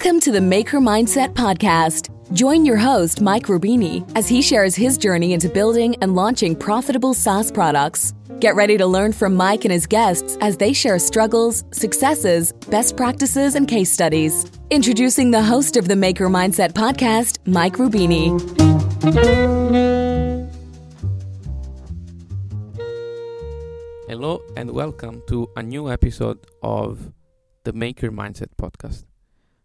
Welcome to the Maker Mindset Podcast. Join your host, Mike Rubini, as he shares his journey into building and launching profitable SaaS products. Get ready to learn from Mike and his guests as they share struggles, successes, best practices, and case studies. Introducing the host of the Maker Mindset Podcast, Mike Rubini. Hello, and welcome to a new episode of the Maker Mindset Podcast.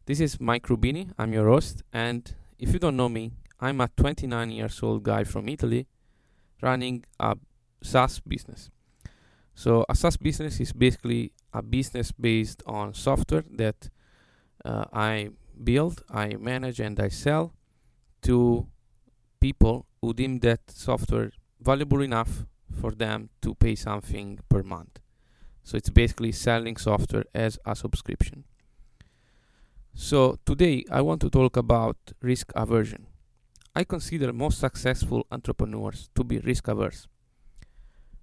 This is Mike Rubini. I'm your host, and if you don't know me, I'm a 29 years old guy from Italy running a SaaS business. So, a SaaS business is basically a business based on software that uh, I build, I manage, and I sell to people who deem that software valuable enough for them to pay something per month. So, it's basically selling software as a subscription. So, today I want to talk about risk aversion. I consider most successful entrepreneurs to be risk averse.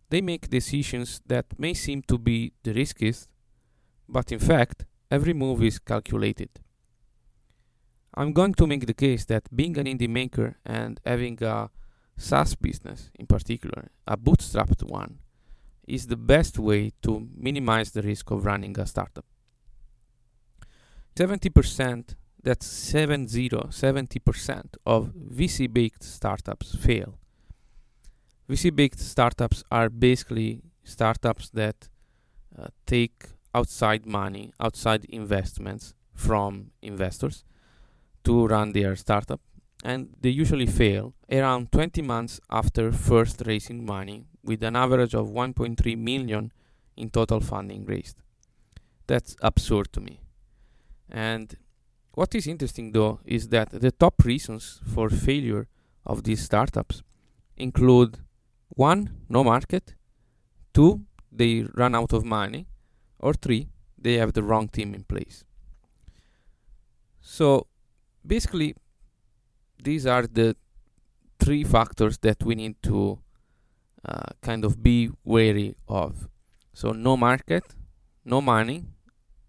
They make decisions that may seem to be the riskiest, but in fact, every move is calculated. I'm going to make the case that being an indie maker and having a SaaS business in particular, a bootstrapped one, is the best way to minimize the risk of running a startup. 70%, that's 70, 70% of VC baked startups fail. VC baked startups are basically startups that uh, take outside money, outside investments from investors to run their startup. And they usually fail around 20 months after first raising money, with an average of 1.3 million in total funding raised. That's absurd to me. And what is interesting though is that the top reasons for failure of these startups include one, no market, two, they run out of money, or three, they have the wrong team in place. So basically, these are the three factors that we need to uh, kind of be wary of. So, no market, no money,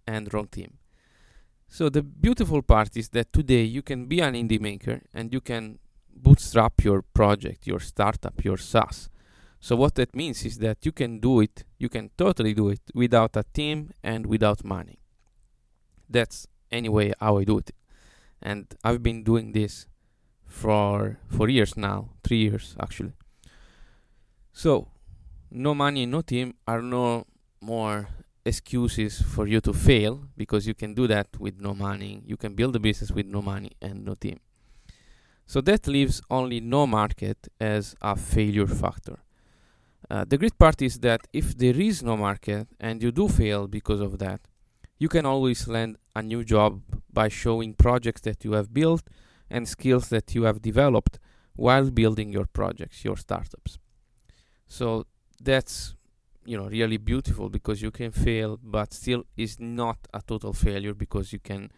and wrong team. So the beautiful part is that today you can be an indie maker and you can bootstrap your project, your startup, your SaaS. So what that means is that you can do it, you can totally do it without a team and without money. That's anyway how I do it. And I've been doing this for for years now, 3 years actually. So, no money, no team are no more excuses for you to fail because you can do that with no money. You can build a business with no money and no team. So that leaves only no market as a failure factor. Uh, the great part is that if there is no market and you do fail because of that, you can always land a new job by showing projects that you have built and skills that you have developed while building your projects, your startups. So that's you know really beautiful because you can fail but still is not a total failure because you can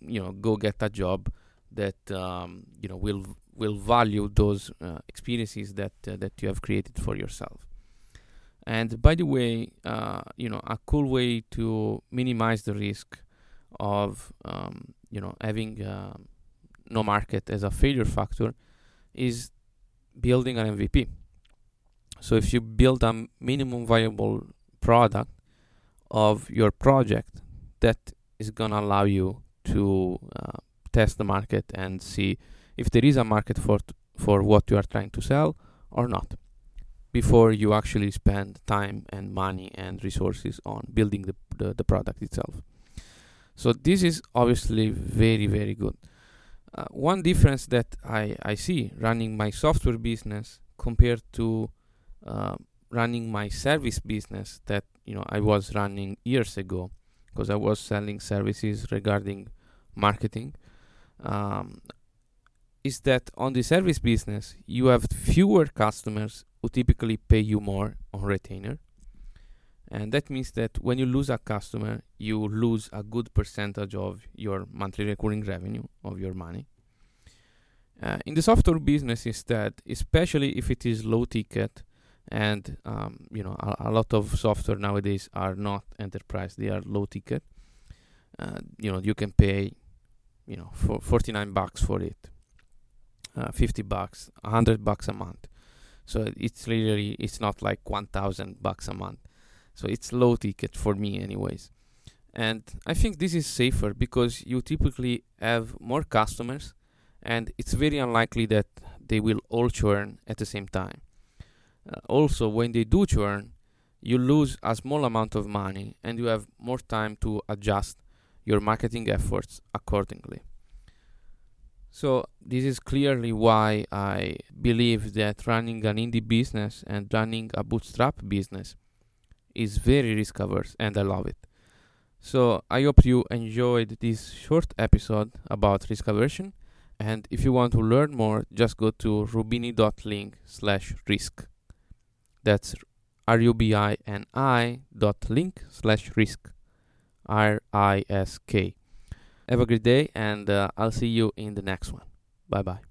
you know go get a job that um, you know will will value those uh, experiences that uh, that you have created for yourself. And by the way uh, you know a cool way to minimize the risk of um, you know having um, no market as a failure factor is building an MVP so if you build a minimum viable product of your project, that is gonna allow you to uh, test the market and see if there is a market for t- for what you are trying to sell or not before you actually spend time and money and resources on building the, the, the product itself. So this is obviously very very good. Uh, one difference that I, I see running my software business compared to uh, running my service business that you know I was running years ago because I was selling services regarding marketing. Um, is that on the service business you have fewer customers who typically pay you more on retainer. And that means that when you lose a customer you lose a good percentage of your monthly recurring revenue of your money. Uh, in the software business instead especially if it is low ticket and um, you know a, a, lot of software nowadays are not enterprise they are low ticket uh, you know you can pay you know, for 49 bucks for it, uh, 50 bucks, 100 bucks a month. So it's literally it's not like 1,000 bucks a month. So it's low ticket for me, anyways. And I think this is safer because you typically have more customers, and it's very unlikely that they will all churn at the same time. Uh, also, when they do churn, you lose a small amount of money and you have more time to adjust your marketing efforts accordingly. So, this is clearly why I believe that running an indie business and running a bootstrap business is very risk averse and I love it. So, I hope you enjoyed this short episode about risk aversion. And if you want to learn more, just go to rubini.link slash risk. That's R-U-B-I-N-I dot link slash risk. R-I-S-K. Have a great day and uh, I'll see you in the next one. Bye bye.